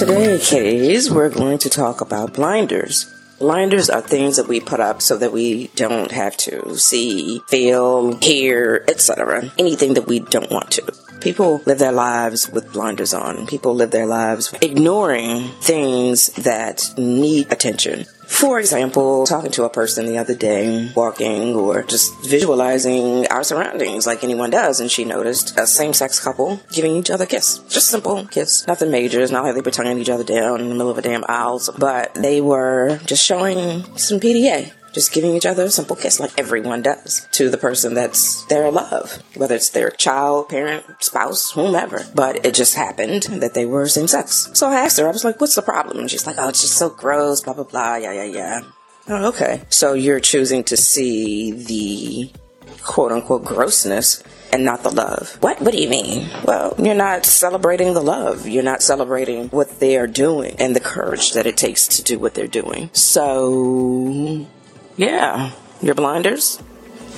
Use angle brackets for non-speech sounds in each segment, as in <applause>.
Today, kiddies, we're going to talk about blinders. Blinders are things that we put up so that we don't have to see, feel, hear, etc. Anything that we don't want to. People live their lives with blinders on. People live their lives ignoring things that need attention. For example, talking to a person the other day, walking or just visualizing our surroundings like anyone does, and she noticed a same sex couple giving each other a kiss. Just simple kiss. Nothing major. It's not like they were tonguing each other down in the middle of a damn aisle, but they were just showing some PDA just giving each other a simple kiss like everyone does to the person that's their love, whether it's their child, parent, spouse, whomever. But it just happened that they were same sex. So I asked her, I was like, what's the problem? And she's like, oh, it's just so gross, blah, blah, blah, yeah, yeah, yeah. Oh, okay. So you're choosing to see the quote unquote grossness and not the love. What? What do you mean? Well, you're not celebrating the love. You're not celebrating what they are doing and the courage that it takes to do what they're doing. So yeah, your blinders?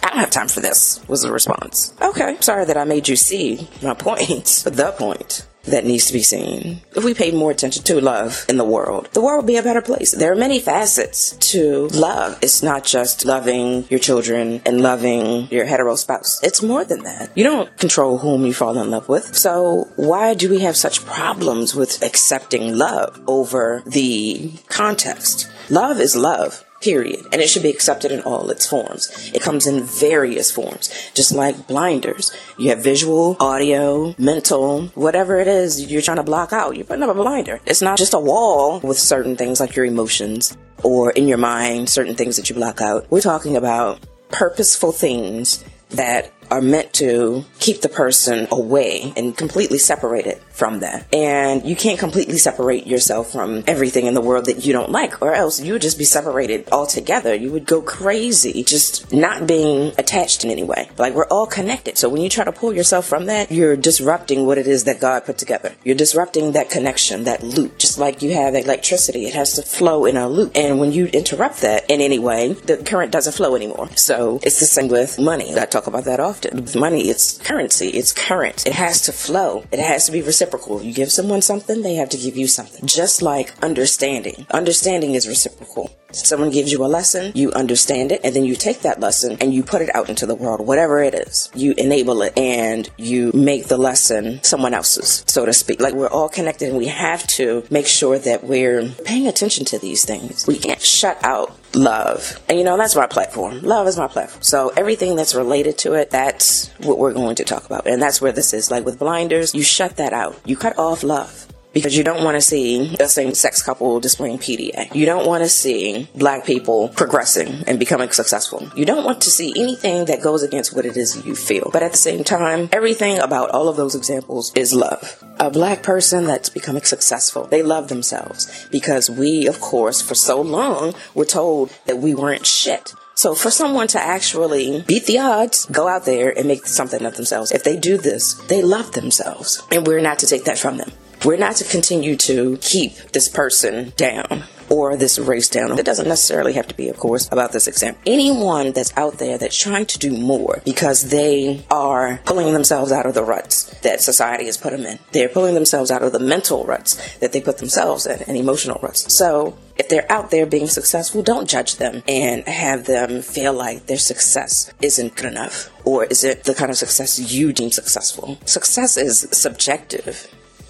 I don't have time for this, was the response. Okay, sorry that I made you see my point, <laughs> the point that needs to be seen. If we paid more attention to love in the world, the world would be a better place. There are many facets to love. It's not just loving your children and loving your hetero spouse. It's more than that. You don't control whom you fall in love with. So why do we have such problems with accepting love over the context? Love is love period. And it should be accepted in all its forms. It comes in various forms, just like blinders. You have visual, audio, mental, whatever it is you're trying to block out. You're putting up a blinder. It's not just a wall with certain things like your emotions or in your mind, certain things that you block out. We're talking about purposeful things that are meant to keep the person away and completely separated from that. And you can't completely separate yourself from everything in the world that you don't like, or else you would just be separated altogether. You would go crazy just not being attached in any way. Like we're all connected. So when you try to pull yourself from that, you're disrupting what it is that God put together. You're disrupting that connection, that loop. Just like you have electricity, it has to flow in a loop. And when you interrupt that in any way, the current doesn't flow anymore. So it's the same with money. I talk about that often With money, it's currency, it's current. It has to flow, it has to be reciprocal. You give someone something, they have to give you something. Just like understanding. Understanding is reciprocal. Someone gives you a lesson, you understand it, and then you take that lesson and you put it out into the world, whatever it is. You enable it and you make the lesson someone else's, so to speak. Like we're all connected and we have to make sure that we're paying attention to these things. We can't shut out love. And you know, that's my platform. Love is my platform. So everything that's related to it, that's what we're going to talk about. And that's where this is. Like with blinders, you shut that out. You cut off love because you don't want to see a same sex couple displaying PDA. You don't want to see black people progressing and becoming successful. You don't want to see anything that goes against what it is you feel. But at the same time, everything about all of those examples is love. A black person that's becoming successful, they love themselves because we, of course, for so long were told that we weren't shit. So for someone to actually beat the odds, go out there and make something of themselves, if they do this, they love themselves. And we're not to take that from them. We're not to continue to keep this person down or this race down. It doesn't necessarily have to be, of course, about this exam. Anyone that's out there that's trying to do more because they are pulling themselves out of the ruts that society has put them in. They're pulling themselves out of the mental ruts that they put themselves in and emotional ruts. So if they're out there being successful, don't judge them and have them feel like their success isn't good enough or is it the kind of success you deem successful. Success is subjective.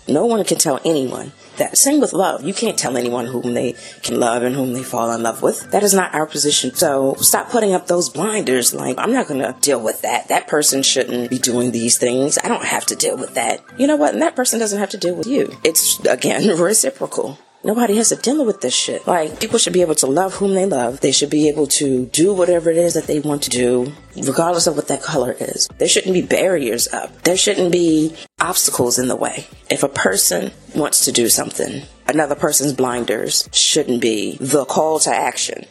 No one can tell anyone that. Same with love. You can't tell anyone whom they can love and whom they fall in love with. That is not our position. So stop putting up those blinders like, I'm not going to deal with that. That person shouldn't be doing these things. I don't have to deal with that. You know what? And that person doesn't have to deal with you. It's, again, <laughs> reciprocal. Nobody has to deal with this shit. Like, people should be able to love whom they love. They should be able to do whatever it is that they want to do, regardless of what that color is. There shouldn't be barriers up. There shouldn't be obstacles in the way. If a person wants to do something, another person's blinders shouldn't be the call to action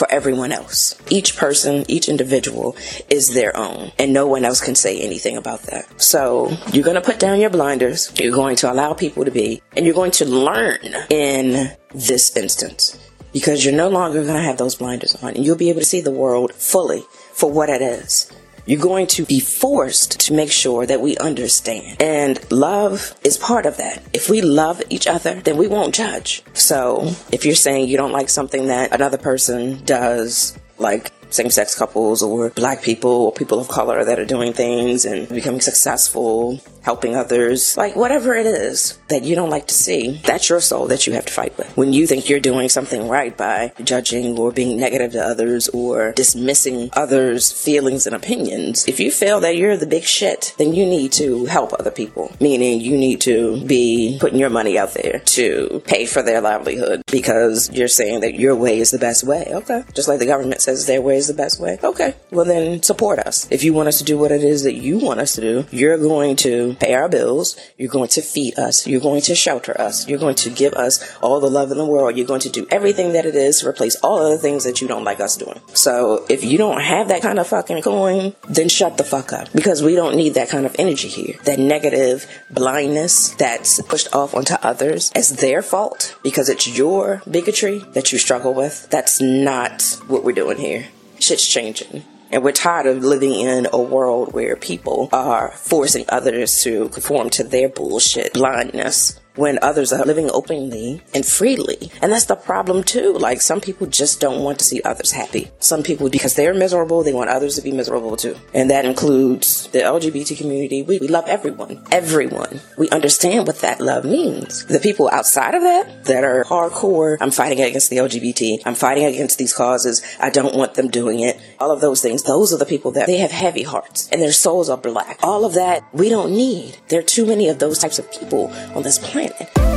for everyone else. Each person, each individual is their own, and no one else can say anything about that. So you're going to put down your blinders, you're going to allow people to be, and you're going to learn in this instance because you're no longer going to have those blinders on, and you'll be able to see the world fully for what it is You're going to be forced to make sure that we understand. And love is part of that. If we love each other, then we won't judge. So if you're saying you don't like something that another person does, like same sex couples or black people or people of color that are doing things and becoming successful, helping others, like whatever it is that you don't like to see, that's your soul that you have to fight with. When you think you're doing something right by judging or being negative to others or dismissing others' feelings and opinions, if you feel that you're the big shit, then you need to help other people. Meaning you need to be putting your money out there to pay for their livelihood because you're saying that your way is the best way. Okay. Just like the government says their way is the best way. Okay. Well, then support us. If you want us to do what it is that you want us to do, you're going to pay our bills. You're going to feed us. You're going to shelter us. You're going to give us all the love in the world. You're going to do everything that it is to replace all of the things that you don't like us doing. So if you don't have that kind of fucking coin, then shut the fuck up because we don't need that kind of energy here. That negative blindness that's pushed off onto others as their fault because it's your bigotry that you struggle with. That's not what we're doing here shit's changing. And we're tired of living in a world where people are forcing others to conform to their bullshit blindness when others are living openly and freely. And that's the problem too. Like some people just don't want to see others happy. Some people, because they're miserable, they want others to be miserable too. And that includes the LGBT community. We, we love everyone. Everyone. We understand what that love means. The people outside of that, that are hardcore, I'm fighting against the LGBT. I'm fighting against these causes. I don't want them doing it. All of those things. Those are the people that they have heavy hearts and their souls are black. All of that we don't need. There are too many of those types of people on this planet planet.